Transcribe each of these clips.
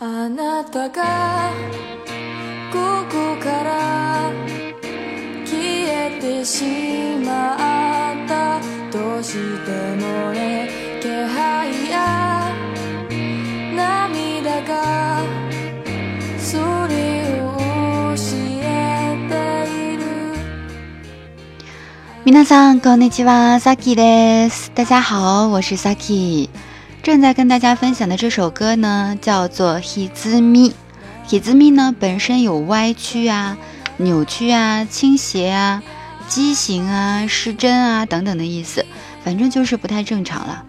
あなたがここから消えてしまったどうしてもね気配や涙がそれを教えている皆さんこんにちは，Saki です。大家好，我是 Saki。 正在跟大家分享的这首歌呢，叫做《Hizmi》。Hizmi 呢本身有歪曲啊、扭曲啊、倾斜啊、畸形啊、失真啊等等的意思，反正就是不太正常了。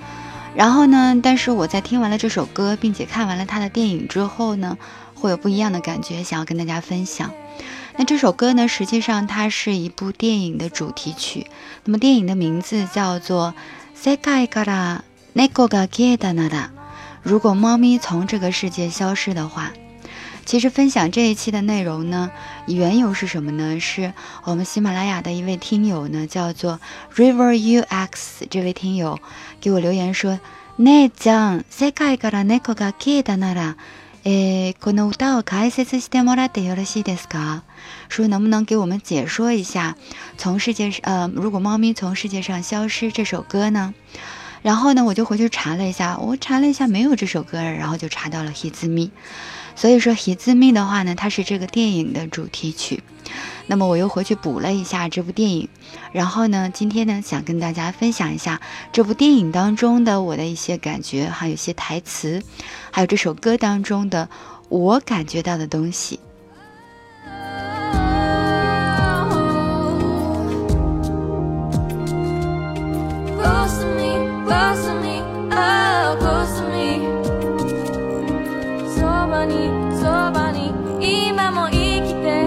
然后呢，但是我在听完了这首歌，并且看完了他的电影之后呢，会有不一样的感觉，想要跟大家分享。那这首歌呢，实际上它是一部电影的主题曲。那么电影的名字叫做《世界から猫が消えたなら》。如果猫咪从这个世界消失的话，其实分享这一期的内容呢，缘由是什么呢？是我们喜马拉雅的一位听友呢，叫做 River UX 这位听友给我留言说：“姉ちゃん、世界から猫が消えたなら。”诶，この歌を解説してもらってよろしいですか？说能不能给我们解说一下，从世界上，呃，如果猫咪从世界上消失这首歌呢？ 然后呢，我就回去查了一下，我查了一下没有这首歌，然后就查到了《Hizmi》。所以说，《Hizmi》的话呢，它是这个电影的主题曲。那么我又回去补了一下这部电影，然后呢，今天呢，想跟大家分享一下这部电影当中的我的一些感觉，还有一些台词，还有这首歌当中的我感觉到的东西。今も生きて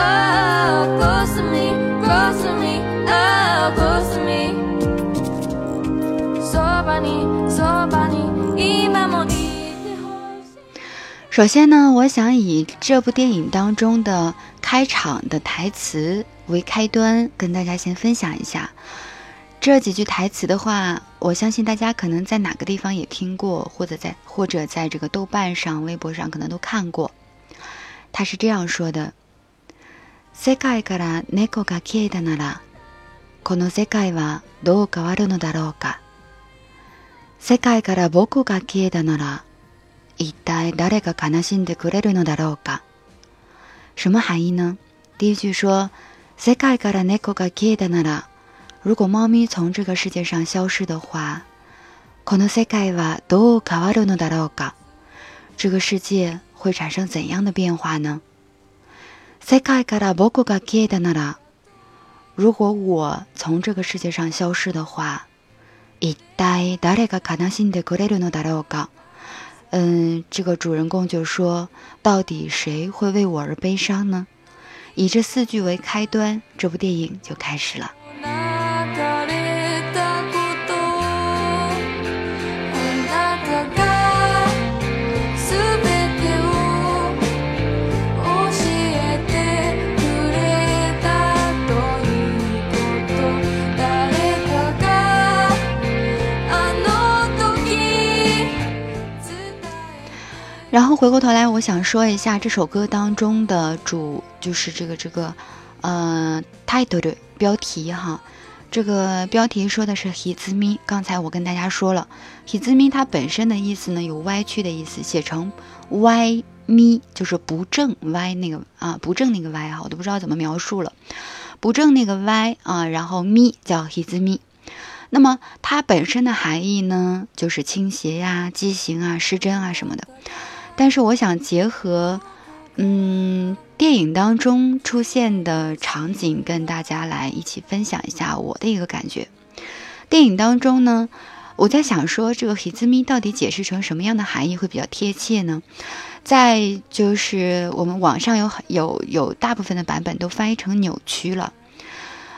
Oh, close to me, close to me, oh, close to me そばにそばに今もいてほしい首先呢，我想以这部电影当中的开场的台词为开端，跟大家先分享一下。这几句台词的话，我相信大家可能在哪个地方也听过，或者在或者在这个豆瓣上、微博上可能都看过。 他是这样说的：“世界から猫が消えたなら、この世界はどう変わるのだろうか。世界から僕が消えたなら、一体誰が悲しんでくれるのだろうか。”什么含义呢？第一句说：“世界から猫が消えたなら。”如果猫咪从这个世界上消失的话，この世界はどう変わるのだろうか？这个世界 会产生怎样的变化呢？世界から僕が消えたなら，如果我从这个世界上消失的话，一体誰が悲しんでくれるのだろうか？嗯，这个主人公就说：“到底谁会为我而悲伤呢？”以这四句为开端，这部电影就开始了。 回过头来，我想说一下这首歌当中的主，就是这个这个，呃，title 标题哈。这个标题说的是 “hizumi”。刚才我跟大家说了，“hizumi” 它本身的意思呢有歪曲的意思，写成歪咪就是不正歪那个啊，不正那个歪啊，我都不知道怎么描述了，不正那个歪啊，然后咪叫 hizumi。那么它本身的含义呢，就是倾斜呀、畸形啊、失真啊什么的。但是我想结合，嗯，电影当中出现的场景，跟大家来一起分享一下我的一个感觉。电影当中呢，我在想说，这个 “hizumi” 到底解释成什么样的含义会比较贴切呢？在就是我们网上有有有大部分的版本都翻译成扭曲了。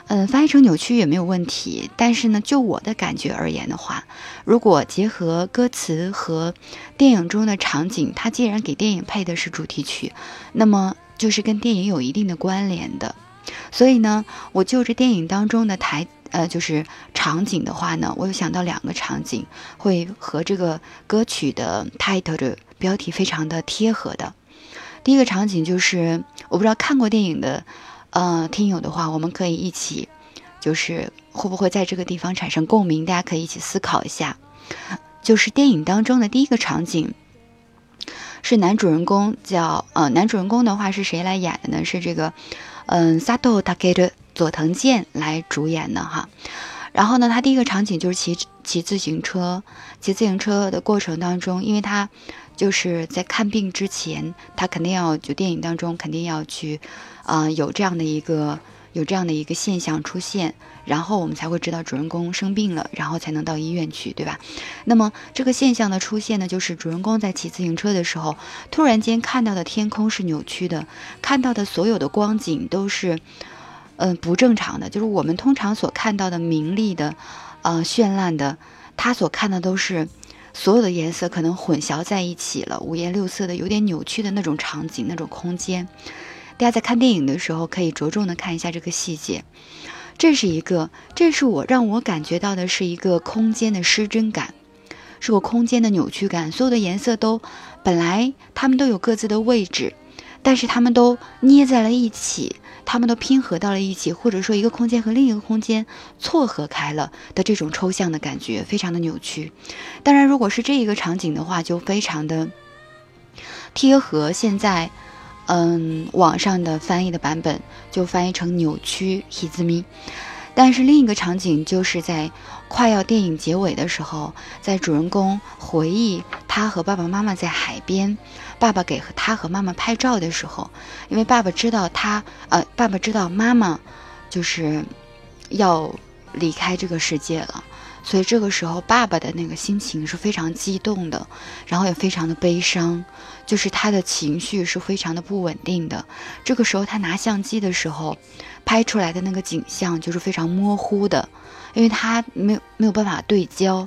嗯，翻译成扭曲也没有问题，但是呢，就我的感觉而言的话，如果结合歌词和电影中的场景，它既然给电影配的是主题曲，那么就是跟电影有一定的关联的。所以呢，我就着电影当中的台呃，就是场景的话呢，我有想到两个场景会和这个歌曲的 title 的标题非常的贴合的。第一个场景就是，我不知道看过电影的，呃，听友的话，我们可以一起，就是会不会在这个地方产生共鸣？大家可以一起思考一下。就是电影当中的第一个场景，是男主人公叫呃，男主人公的话是谁来演的呢？是这个，嗯，萨多塔给的佐藤健来主演的哈。然后呢，他第一个场景就是骑骑自行车，骑自行车的过程当中，因为他就是在看病之前，他肯定要就电影当中肯定要去，啊，有这样的一个有这样的一个现象出现，然后我们才会知道主人公生病了，然后才能到医院去，对吧？那么这个现象的出现呢，就是主人公在骑自行车的时候，突然间看到的天空是扭曲的，看到的所有的光景都是。嗯，不正常的，就是我们通常所看到的明丽的，呃，绚烂的，他所看的都是所有的颜色可能混淆在一起了，五颜六色的，有点扭曲的那种场景、那种空间。大家在看电影的时候，可以着重的看一下这个细节。这是一个，这是我让我感觉到的是一个空间的失真感，是个空间的扭曲感。所有的颜色都本来它们都有各自的位置，但是它们都捏在了一起。他们都拼合到了一起，或者说一个空间和另一个空间错合开了的这种抽象的感觉，非常的扭曲。当然，如果是这一个场景的话，就非常的贴合现在，嗯，网上的翻译的版本就翻译成扭曲 hizumi。但是另一个场景就是在快要电影结尾的时候，在主人公回忆他和爸爸妈妈在海边。爸爸给他和妈妈拍照的时候，因为爸爸知道他，呃，爸爸知道妈妈就是要离开这个世界了，所以这个时候爸爸的那个心情是非常激动的，然后也非常的悲伤，就是他的情绪是非常的不稳定的。这个时候他拿相机的时候，拍出来的那个景象就是非常模糊的，因为他没有没有办法对焦。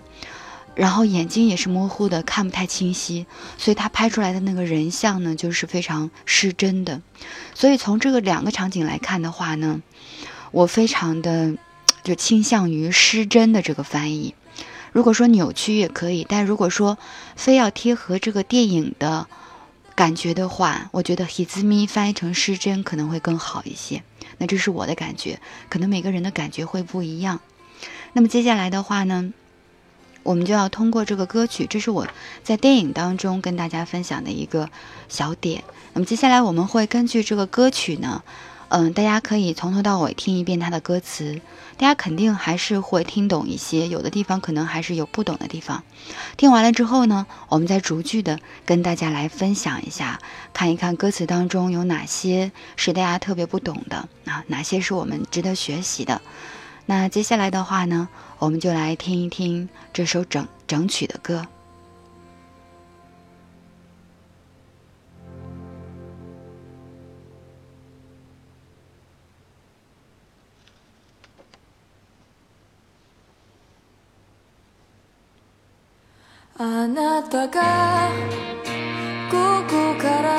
然后眼睛也是模糊的，看不太清晰，所以他拍出来的那个人像呢，就是非常失真的。所以从这个两个场景来看的话呢，我非常的就倾向于失真的这个翻译。如果说扭曲也可以，但如果说非要贴合这个电影的感觉的话，我觉得 “hizumi” 翻译成失真可能会更好一些。那这是我的感觉，可能每个人的感觉会不一样。那么接下来的话呢？我们就要通过这个歌曲，这是我在电影当中跟大家分享的一个小点。那么接下来我们会根据这个歌曲呢，嗯，大家可以从头到尾听一遍它的歌词，大家肯定还是会听懂一些，有的地方可能还是有不懂的地方。听完了之后呢，我们再逐句的跟大家来分享一下，看一看歌词当中有哪些是大家特别不懂的啊，哪些是我们值得学习的。那接下来的话呢，我们就来听一听这首整整曲的歌。あなたがここから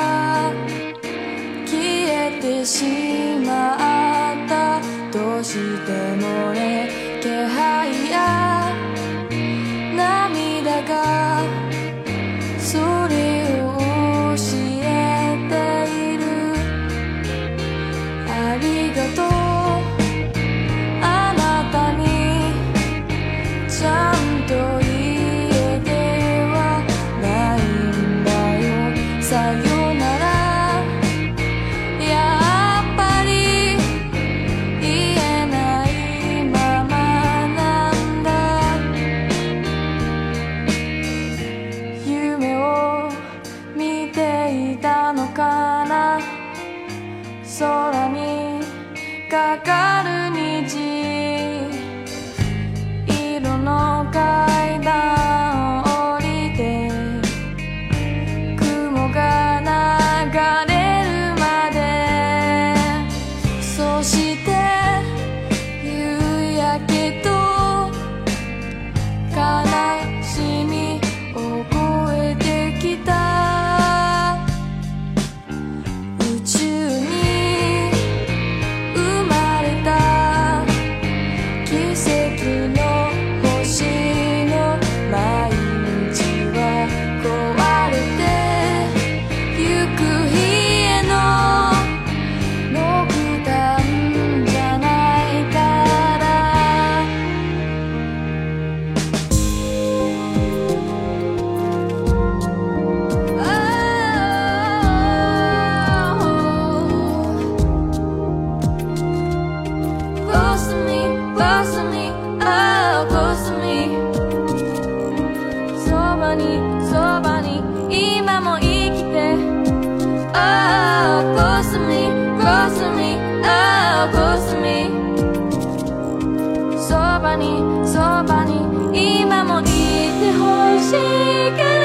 にそばに今もいてほしいけど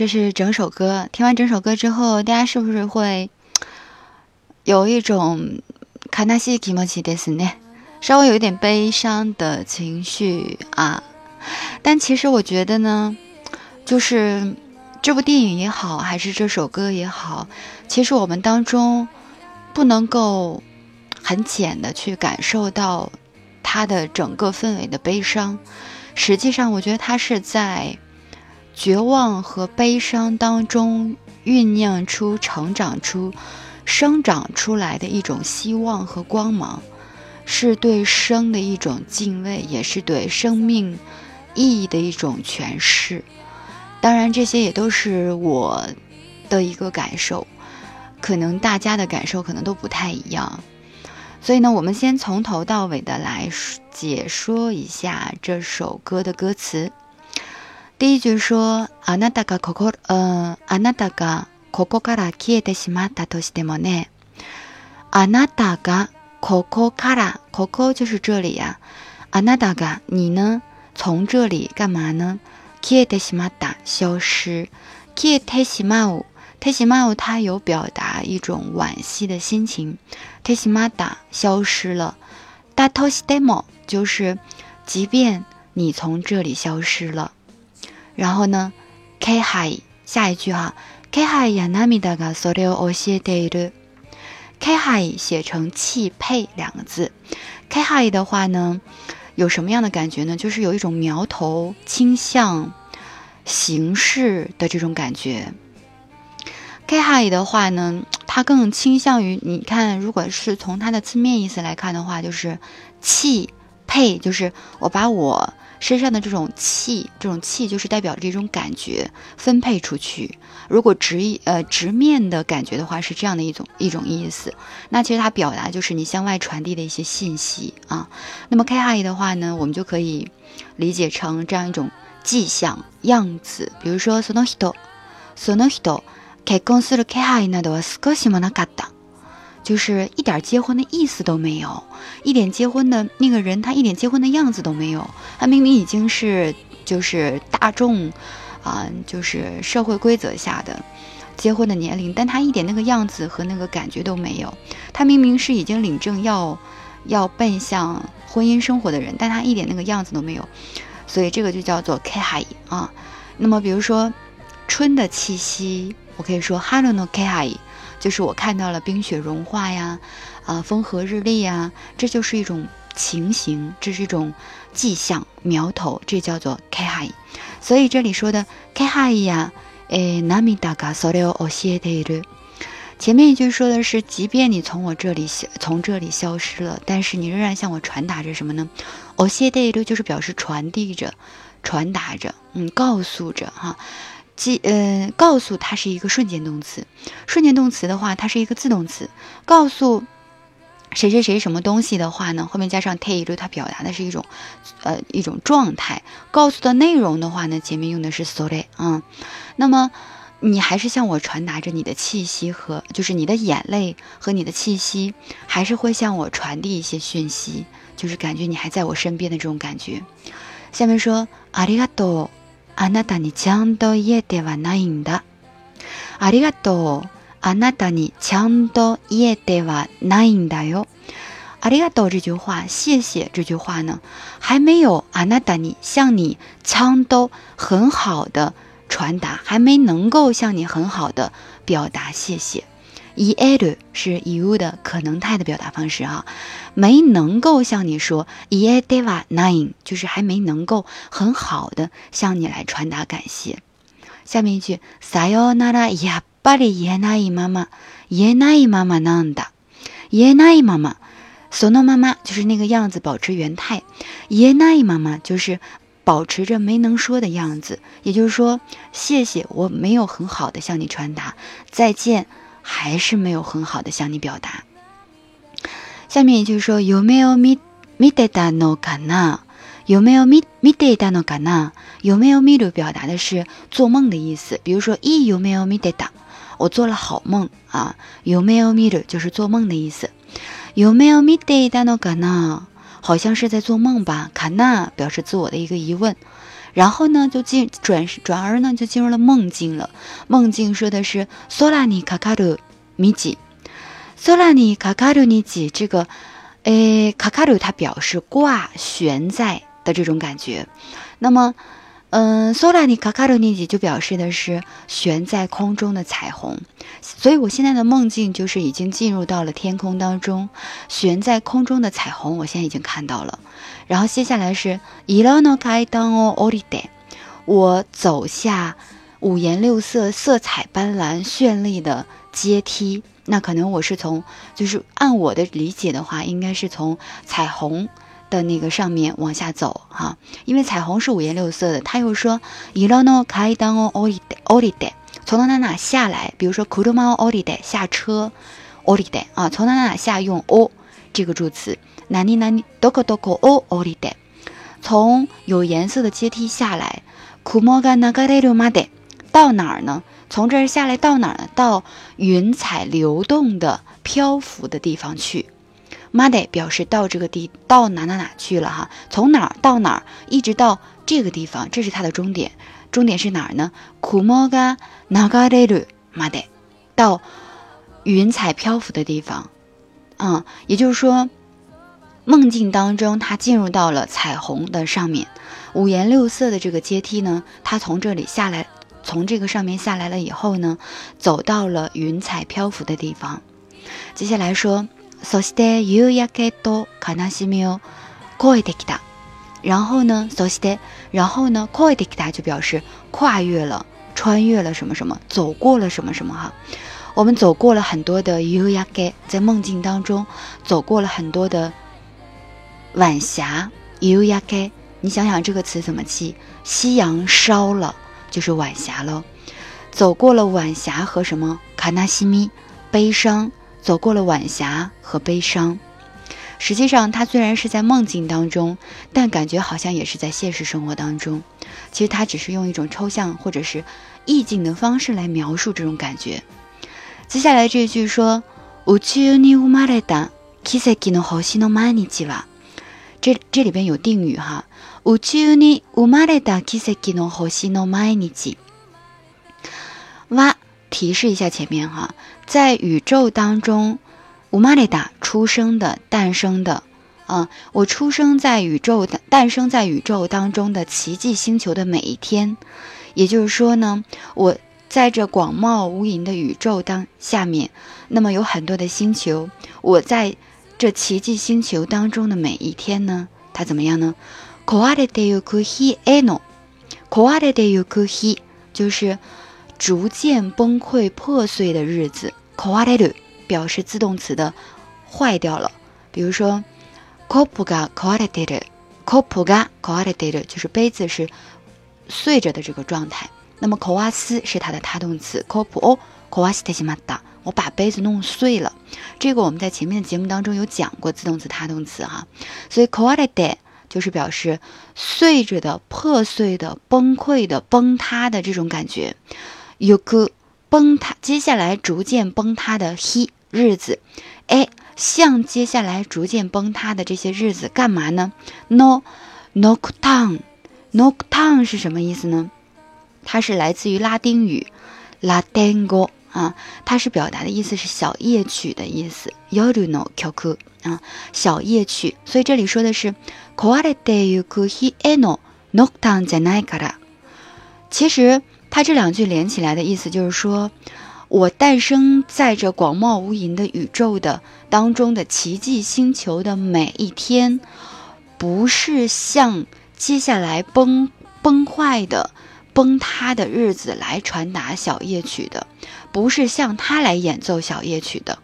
这是整首歌。听完整首歌之后，大家是不是会 有一种卡纳西提莫奇德斯呢？稍微有一点悲伤的情绪啊？但其实我觉得呢，就是这部电影也好，还是这首歌也好，其实我们当中不能够很浅的去感受到它的整个氛围的悲伤。实际上，我觉得它是在。绝望和悲伤当中酝酿出、成长出、生长出来的一种希望和光芒，是对生的一种敬畏，也是对生命意义的一种诠释。当然，这些也都是我的一个感受，可能大家的感受可能都不太一样。所以呢，我们先从头到尾的来解说一下这首歌的歌词。第一句说，あなたがここ、嗯，あなたがここから消えてしまったとしてもね。あなたがここから、ここ就是这里呀。あなたが你呢？从这里干嘛呢？消えてしまった，消失。消えてしまう、てしまう，它有表达一种惋惜的心情。てしまった，消失了。だとしても，就是即便你从这里消失了。 然后呢，K 海下一句哈，K 海や涙がそれを教えている。K 海写成气配两个字，K 海的话呢，有什么样的感觉呢？就是有一种苗头倾向形式的这种感觉。K 海的话呢，它更倾向于你看，如果是从它的字面意思来看的话，就是气配，就是我把我。 身上的这种气，这种气就是代表着这种感觉分配出去。如果直呃直面的感觉的话，是这样的一种一种意思。那其实它表达就是你向外传递的一些信息啊。那么 K I 的话呢，我们就可以理解成这样一种迹象样子。比如说その人、その人結婚する気配などは少しもなかった。 就是一点结婚的意思都没有，一点结婚的那个人，他一点结婚的样子都没有。他明明已经是就是大众，啊，就是社会规则下的结婚的年龄，但他一点那个样子和那个感觉都没有。他明明是已经领证要要奔向婚姻生活的人，但他一点那个样子都没有。所以这个就叫做 k h a i 啊。那么比如说春的气息，我可以说 Hello no K 海。就是我看到了冰雪融化呀，啊，风和日丽呀，这就是一种情形，这是一种迹象苗头，这叫做 k hai。所以这里说的 k hai 呀，诶，namida ga soryo oshiete 前面一句说的是，即便你从我这里消，从这里消失了，但是你仍然向我传达着什么呢？oshiete 就是表示传递着，传达着，嗯，告诉着哈。即呃，告诉它是一个瞬间动词，瞬间动词的话，它是一个自动词。告诉谁谁谁什么东西的话呢？后面加上 take，它表达的是一种呃一种状态。告诉的内容的话呢，前面用的是 sorry 啊。那么你还是向我传达着你的气息和，就是你的眼泪和你的气息，还是会向我传递一些讯息，就是感觉你还在我身边的这种感觉。下面说ありがとう。 あなたにちゃんと言えてはないんだ。ありがとう。あなたにちゃんと言えてはないんだよ。ありがとう这句话，谢谢这句话呢，还没有あなたに向你ちゃんと很好的传达，还没能够向你很好的表达谢谢。伊埃鲁是伊物的可能态的表达方式啊，没能够向你说伊 nine，就是还没能够很好的向你来传达感谢。下面一句撒哟那拉呀巴里耶那伊妈妈，耶那伊妈妈那的，耶那伊妈妈索诺妈妈就是那个样子保持原态，耶那伊妈妈就是保持着没能说的样子，也就是说谢谢我没有很好的向你传达，再见。还是没有很好的向你表达。下面也就是说，有没有見見てたのかな？有没有見見てたのかな？有没有見る表达的是做梦的意思。比如说，一有没有見てた？我做了好梦啊。有没有見る就是做梦的意思。有没有見てたのかな？好像是在做梦吧？かな表示自我的一个疑问。 然后呢，就进转转而呢就进入了梦境了。梦境说的是索拉尼卡卡鲁米吉，索拉尼卡卡鲁尼吉这个，诶，卡卡鲁它表示挂悬在的这种感觉。那么，嗯，索拉尼卡卡鲁尼吉就表示的是悬在空中的彩虹。所以我现在的梦境就是已经进入到了天空当中，悬在空中的彩虹，我现在已经看到了。然后接下来是伊拉诺开当哦奥利德，我走下五颜六色、色彩斑斓、绚丽的阶梯。那可能我是从，就是按我的理解的话，应该是从彩虹的那个上面往下走哈，因为彩虹是五颜六色的。他又说伊拉诺开当哦奥利德奥利德，从哪哪哪下来，比如说库鲁马奥利德下车，奥利德啊，从哪哪哪下用哦这个助词。哪里哪里多个多个哦哦里的，从有颜色的阶梯下来，库莫嘎那嘎雷鲁马的，到哪儿呢？从这儿下来到哪儿呢？到云彩流动的漂浮的地方去。马得表示到这个地到哪哪哪去了哈？从哪儿到哪儿，一直到这个地方，这是它的终点。终点是哪儿呢？库莫嘎那嘎雷鲁马得，到云彩漂浮的地方。嗯，也就是说。梦境当中，他进入到了彩虹的上面，五颜六色的这个阶梯呢，他从这里下来，从这个上面下来了以后呢，走到了云彩漂浮的地方。接下来说，そして夕焼けと悲しみを越えてきた。然后呢，そして，然后呢，越えてきた就表示跨越了、穿越了什么什么，走过了什么什么哈。我们走过了很多的夕焼け，在梦境当中走过了很多的。晚霞夕焼け，你想想这个词怎么记？夕阳烧了就是晚霞了。走过了晚霞和什么？卡纳西咪，悲伤。 走过了晚霞和悲伤。实际上，它虽然是在梦境当中，但感觉好像也是在现实生活当中。其实它只是用一种抽象或者是意境的方式来描述这种感觉。接下来这句说：宇宙に生まれた奇跡の星の毎日は。这这里边有定语哈，宇宙に生まれた奇跡の星の毎日。哇，提示一下前面哈， 在宇宙当中，生まれた出生的、诞生的，啊，我出生在宇宙的、诞生在宇宙当中的奇迹星球的每一天。也就是说呢，我在这广袤无垠的宇宙当下面，那么有很多的星球，我在。这奇迹星球当中的每一天呢，它怎么样呢？壊れてゆく日への、壊れてゆく日就是逐渐崩溃破碎的日子。 壊れる表示自动词的坏掉了，比如说コップが壊れてる，コップが壊れてる就是杯子是碎着的这个状态。那么壊す是它的他动词，コップを壊してしまった。我把杯子弄碎了，这个我们在前面的节目当中有讲过自动词、他动词哈，所以 quality 就是表示碎着的、破碎的、崩溃的、崩塌的这种感觉。有个 崩塌，接下来逐渐崩塌的 he 日子，哎，像接下来逐渐崩塌的这些日子干嘛呢？no knock down，knock down 是什么意思呢？它是来自于拉丁语 la dengo。啊，它是表达的意思是小夜曲的意思，yoru no k o k u 啊，小夜曲。所以这里说的是 kaware de yuku hi eno noktan janai kara。其实它这两句连起来的意思就是说，我诞生在这广袤无垠的宇宙的当中的奇迹星球的每一天，不是像接下来崩崩坏的。崩塌的日子来传达小夜曲的，不是向他来演奏小夜曲的。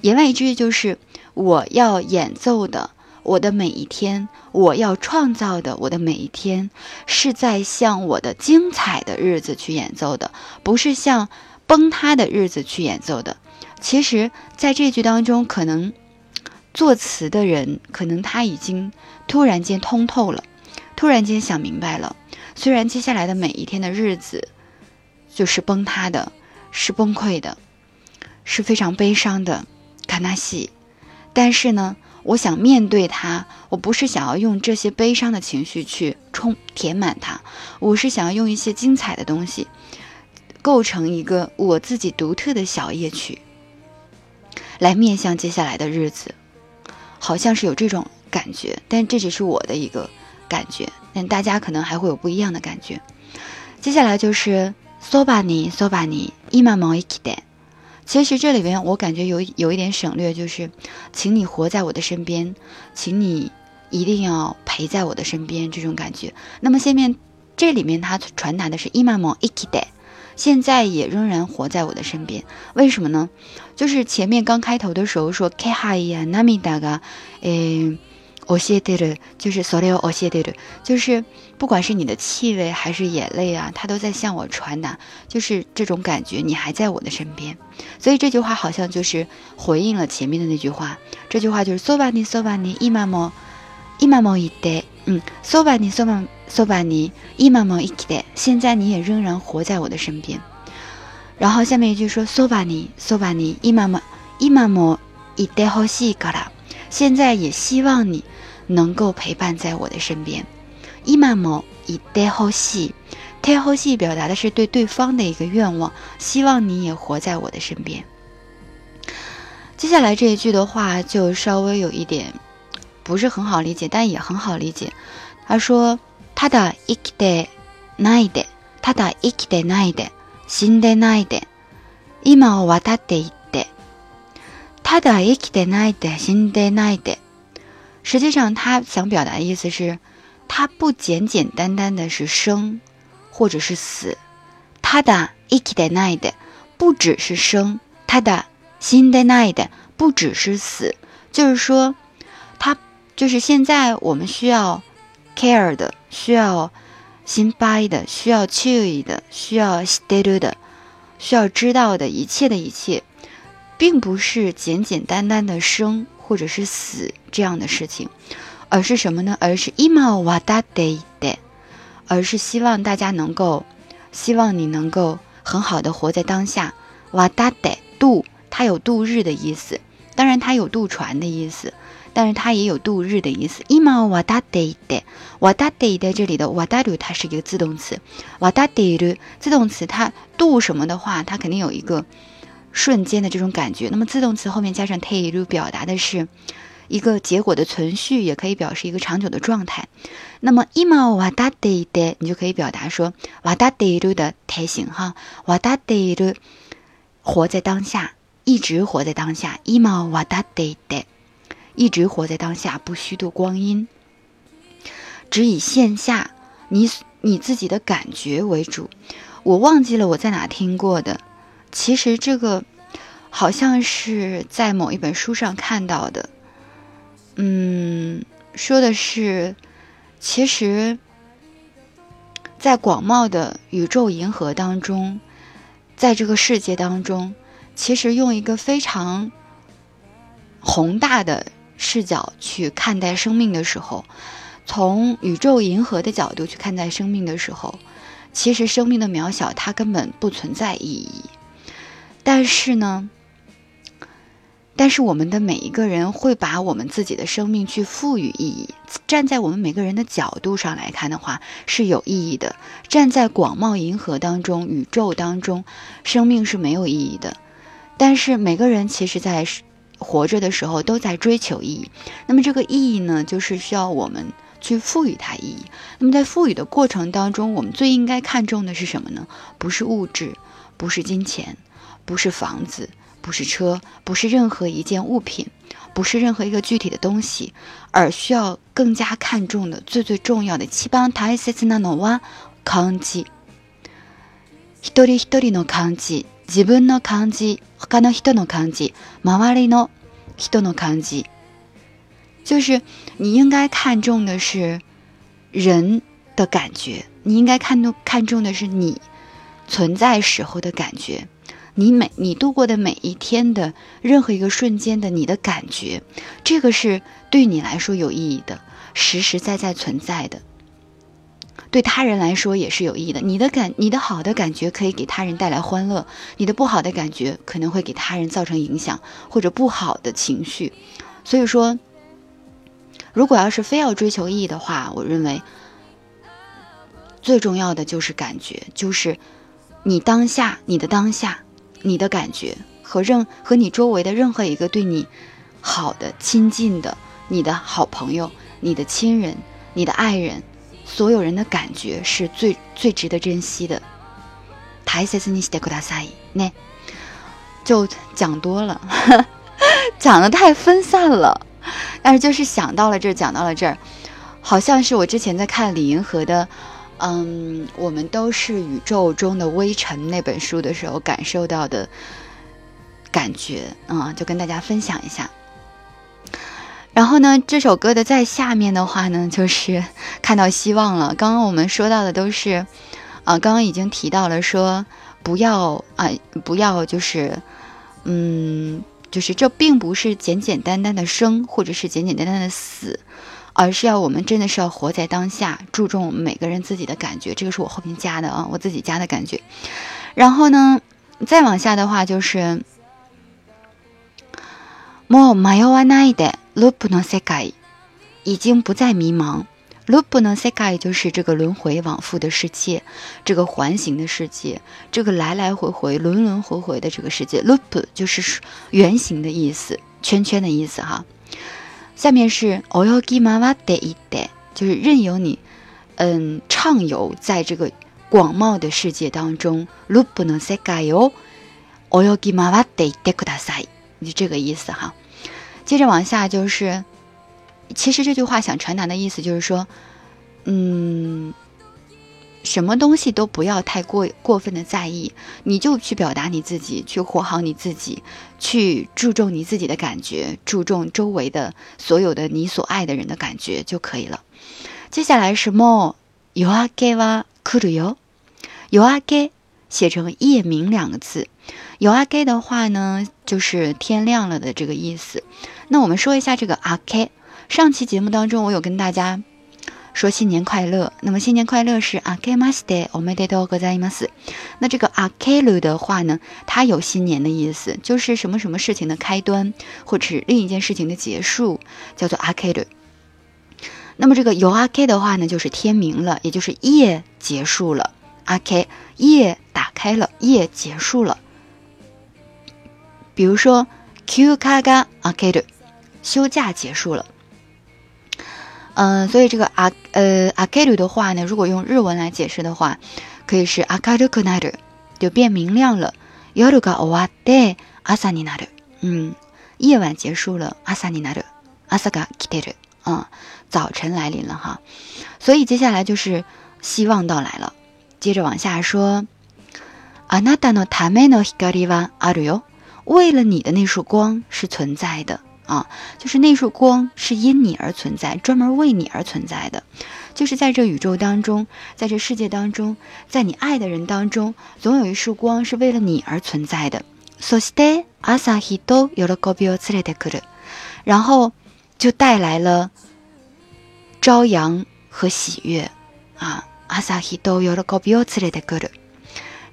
言外之意就是我要演奏的，我的每一天，我要创造的，我的每一天，是在向我的精彩的日子去演奏的，不是向崩塌的日子去演奏的。其实，在这句当中，可能作词的人，可能他已经突然间通透了，突然间想明白了。虽然接下来的每一天的日子就是崩塌的，是崩溃的，是非常悲伤的，卡纳西，但是呢，我想面对它，我不是想要用这些悲伤的情绪去充填满它，我是想要用一些精彩的东西，构成一个我自己独特的小夜曲，来面向接下来的日子，好像是有这种感觉，但这只是我的一个感觉，但大家可能还会有不一样的感觉。接下来就是 sobani sobani imamo ikide。其实这里边我感觉有有一点省略，就是请你活在我的身边，请你一定要陪在我的身边这种感觉。那么下面这里面它传达的是 imamo ikide，现在也仍然活在我的身边。为什么呢？就是前面刚开头的时候说 kehaya namida ga，诶。我谢对了，就是所有我谢对了，就是不管是你的气味还是眼泪啊，它都在向我传达，就是这种感觉，你还在我的身边。所以这句话好像就是回应了前面的那句话。这句话就是 so ba ni so ba ni imamo imamo ite，嗯，so ba ni so ba so ba ni imamo ite，现在你也仍然活在我的身边。然后下面一句说 so ba ni so ba ni imamo imamo ite hoshi kara，现在也希望你。能够陪伴在我的身边，伊玛莫以带后戏，带后戏表达的是对对方的一个愿望，希望你也活在我的身边。接下来这一句的话就稍微有一点不是很好理解，但也很好理解。他说：“他的生きてないで、他的生きてないで、死んでないで、今を渡っていって、他的生きてないで、死んでないで。”实际上，他想表达的意思是， 他不简简单单的是生，或者是死，他的 iki de night 不只是生，他的新的 night 不只是死，就是说，他就是现在我们需要 care 的，需要心掰的，需要 chewy 的，需要 stay 的，需要知道的一切的一切，并不是简简单单的生。或者是死这样的事情，而是什么呢？而是 ima wada day day，而是希望大家能够，希望你能够很好的活在当下。wada day 度，它有度日的意思，当然它有渡船的意思，但是它也有度日的意思。ima wada day day，wada day 在这里的 wada 它是一个自动词，wada day 自动词它度什么的话，它肯定有一个。瞬间的这种感觉，那么自动词后面加上 t 就表达的是一个结果的存续，也可以表示一个长久的状态。那么 ima wada de de，你就可以表达说 wada de 的态形哈，wada de 活在当下，一直活在当下，imawadade，一直活在当下，不虚度光阴，只以线下你你自己的感觉为主。我忘记了我在哪听过的。其实这个好像是在某一本书上看到的，嗯，说的是，其实，在广袤的宇宙银河当中，在这个世界当中，其实用一个非常宏大的视角去看待生命的时候，从宇宙银河的角度去看待生命的时候，其实生命的渺小它根本不存在意义。但是呢，但是我们的每一个人会把我们自己的生命去赋予意义。站在我们每个人的角度上来看的话，是有意义的。站在广袤银河当中、宇宙当中，生命是没有意义的。但是每个人其实，在活着的时候都在追求意义。那么这个意义呢，就是需要我们去赋予它意义。那么在赋予的过程当中，我们最应该看重的是什么呢？不是物质，不是金钱。不是房子，不是车，不是任何一件物品，不是任何一个具体的东西，而需要更加看重的、最最重要的七番大切なのは感じ。一人一人の感じ、自分の感じ、他の人の感じ、周りの人の感じ。就是你应该看重的是人的感觉，你应该看重看重的是你存在时候的感觉。 你每你度过的每一天的任何一个瞬间的你的感觉，这个是对你来说有意义的，实实在在存在的。对他人来说也是有意义的。你的感，你的好的感觉可以给他人带来欢乐，你的不好的感觉可能会给他人造成影响或者不好的情绪。所以说，如果要是非要追求意义的话，我认为最重要的就是感觉，就是你当下、你的当下、你的感觉和任和你周围的任何一个对你好的、亲近的、你的好朋友、你的亲人、你的爱人，所有人的感觉是最最值得珍惜的。台塞斯尼西德库达塞那就讲多了，讲的太分散了。但是就是想到了这儿，讲到了这儿，好像是我之前在看李银河的，嗯，我们都是宇宙中的微尘那本书的时候感受到的感觉啊，就跟大家分享一下。然后呢，这首歌的在下面的话呢，就是看到希望了。刚刚我们说到的都是，啊，刚刚已经提到了说不要啊，不要就是，嗯。就是这并不是简简单单的生，或者是简简单单的死，而是要我们真的是要活在当下，注重我们每个人自己的感觉。这个是我后面加的啊，我自己加的感觉。然后呢，再往下的话就是，もう迷わないで、ループの世界已经不再迷茫。 Loop 呢，sekai 就是这个轮回往复的世界，这个环形的世界，这个来来回回、轮轮回回的这个世界。loop 就是圆形的意思，圈圈的意思哈。下面是 oyogi m a w a d e i d e 就是任由你，嗯，畅游在这个广袤的世界当中。loop 呢，sekai yo oyogi m a w a d e i d e kudasai，就这个意思哈。接着往下就是。其实这句话想传达的意思就是说，嗯，什么东西都不要太过过分的在意，你就去表达你自己，去活好你自己，去注重你自己的感觉，注重周围的所有的你所爱的人的感觉就可以了。接下来是 more yoake wa kuru 写成夜明两个字，yoake 的话呢就是天亮了的这个意思。那我们说一下这个阿 k。上期节目当中，我有跟大家说新年快乐。那么新年快乐是阿ケマステおめでとうございます。那这个阿ケル的话呢，它有新年的意思，就是什么什么事情的开端，或者是另一件事情的结束，叫做阿ケル。那么这个有阿ケ的话呢，就是天明了，也就是夜结束了。阿ケ夜打开了，夜结束了。比如说休カガ阿ケル，休假结束了。 嗯，所以这个阿呃阿盖鲁的话呢，如果用日文来解释的话，可以是阿卡鲁克奈德，就变明亮了。夜が終わって朝になる。嗯，夜晚结束了，朝になる。朝が来てる。啊，早晨来临了哈。所以接下来就是希望到来了。接着往下说，あなたのための光はあるよ。为了你的那束光是存在的。 啊，就是那束光是因你而存在，专门为你而存在的，就是在这宇宙当中，在这世界当中，在你爱的人当中，总有一束光是为了你而存在的。そして朝日と喜びを連れてくる，然后就带来了朝阳和喜悦啊。朝日と喜びを連れてくる。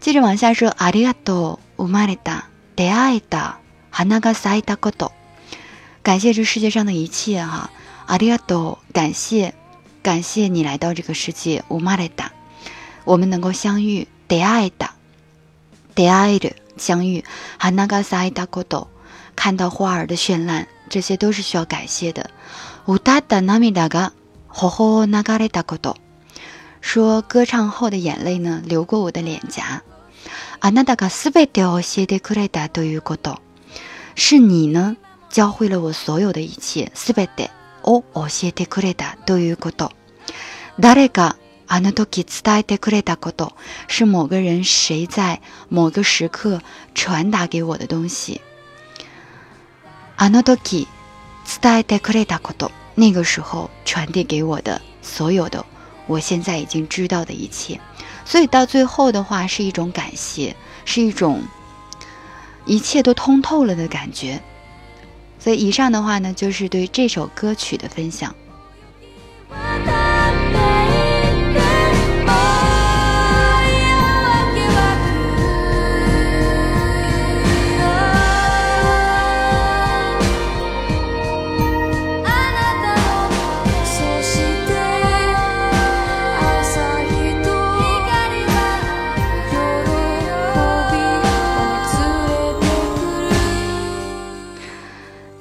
接着往下说，ありがとう、生まれた、出会えた、花が咲いたこと。 感谢这世界上的一切哈，阿里亚多，感谢，感谢你来到这个世界，乌玛雷达，我们能够相遇，得爱的，得爱的相遇，哈那嘎萨伊达古多，看到花儿的绚烂，这些都是需要感谢的。乌达达纳米达嘎，吼吼那嘎雷达古多，说歌唱后的眼泪呢流过我的脸颊。阿那达嘎斯贝德谢德库雷达多于古多，是你呢？教会了我所有的一切，すべてを教えてくれたということ。誰かあの時伝えてくれたこと，是某个人谁在某个时刻传达给我的东西。あの時伝えてくれたこと，那个时候传递给我的所有的，我现在已经知道的一切。所以到最后的话，是一种感谢，是一种一切都通透了的感觉。 所以以上的话呢，就是对这首歌曲的分享。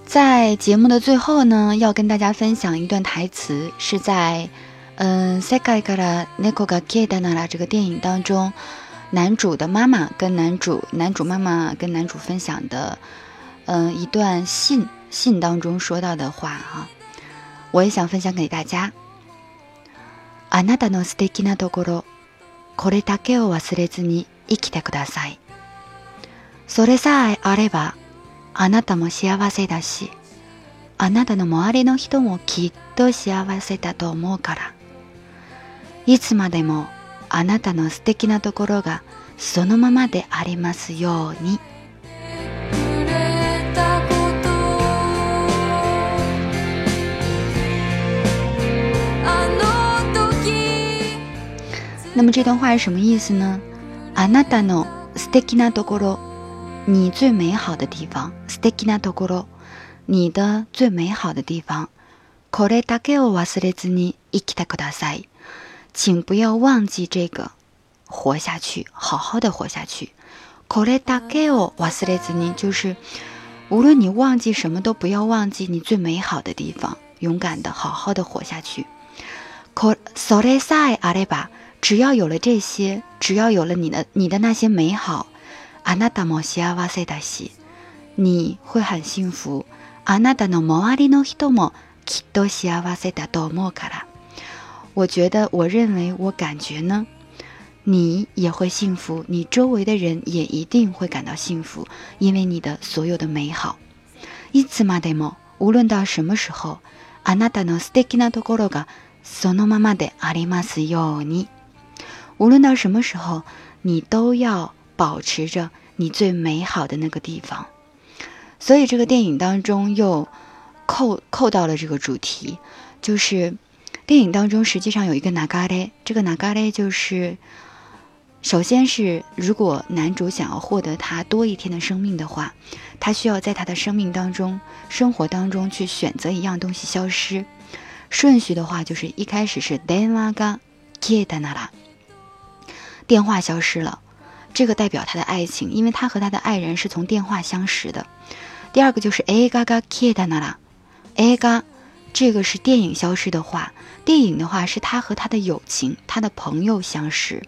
在节目的最后呢，要跟大家分享一段台词，是在嗯《世界から猫が消えたなら》这个电影当中，男主的妈妈跟男主、男主妈妈跟男主分享的，嗯一段信信当中说到的话哈，我也想分享给大家。あなたの素敵なところ、これだけを忘れずに生きてください。それさえあれば、 あなたも幸せだし。あなたの周りの人もきっと幸せだと思うから。いつまでもあなたの素敵なところがそのままでありますように。那么这段话是什么意思呢？あなたの素敵なところ，你最美好的地方。素敵なところ。你的最美好的地方，これだけを忘れずに生きてください。请不要忘记这个，活下去，好好的活下去。これだけを忘れずに，就是无论你忘记什么都不要忘记你最美好的地方，勇敢的好好的活下去。こそれさえあれば，只要有了这些，只要有了你的你的那些美好， あなたも幸せだし，你会很幸福。あなたの周りの人もきっと幸せだと思うから。我觉得，我认为，我感觉呢，你也会幸福，你周围的人也一定会感到幸福，因为你的所有的美好。いつまでも、无论到什么时候，あなたの素敵なところがそのままでありますように。无论到什么时候，你都要 保持着你最美好的那个地方。所以这个电影当中又扣扣到了这个主题，就是电影当中实际上有一个ナガレ，这个ナガレ就是，首先是如果男主想要获得他多一天的生命的话，他需要在他的生命当中、生活当中去选择一样东西消失。顺序的话就是一开始是電話が消えたなら，电话消失了， 这个代表他的爱情，因为他和他的爱人是从电话相识的。第二个就是 A 嘎嘎 K 的那啦，A 嘎，这个是电影消失的话，电影的话是他和他的友情，他的朋友相识。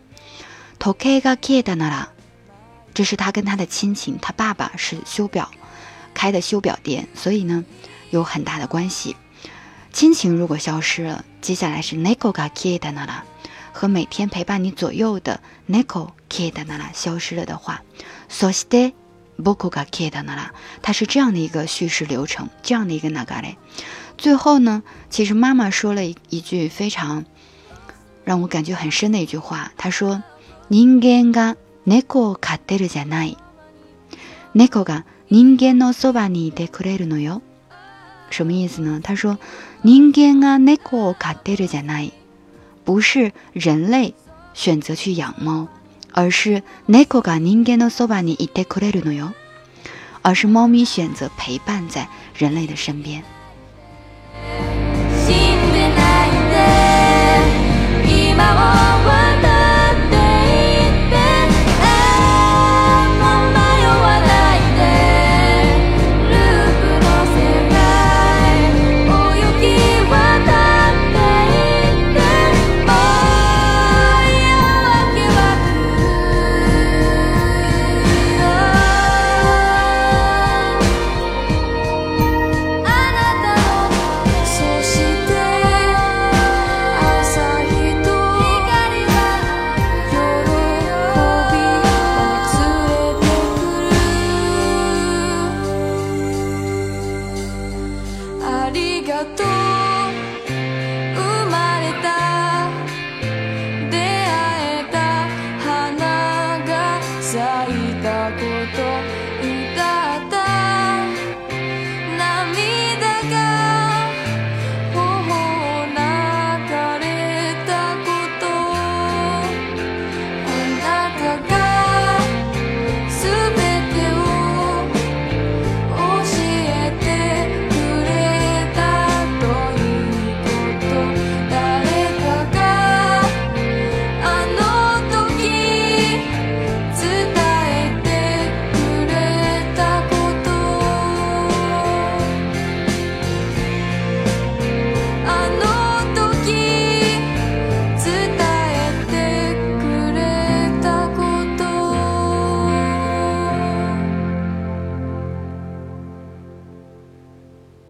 To K 嘎 K 的那啦，这是他跟他的亲情，他爸爸是修表开的修表店，所以呢有很大的关系。亲情如果消失了，接下来是 Neko 嘎 K 的那啦，和每天陪伴你左右的 neco K 的那啦消失了的话，So stay。boku ga k i 那啦，它是这样的一个叙事流程，这样的一个那嘎嘞。最后呢，其实妈妈说了一句非常让我感觉很深的一句话，她说：“人間が猫を飼ってるじゃない。猫が人間のそばにいてくれるのよ。”什么意思呢？他说：“人間が猫を飼ってるじゃない。”不是人类选择去养猫。 而是 “neko ga ningen no soba ni ite kureru no yo”，而是猫咪选择陪伴在人类的身边。今天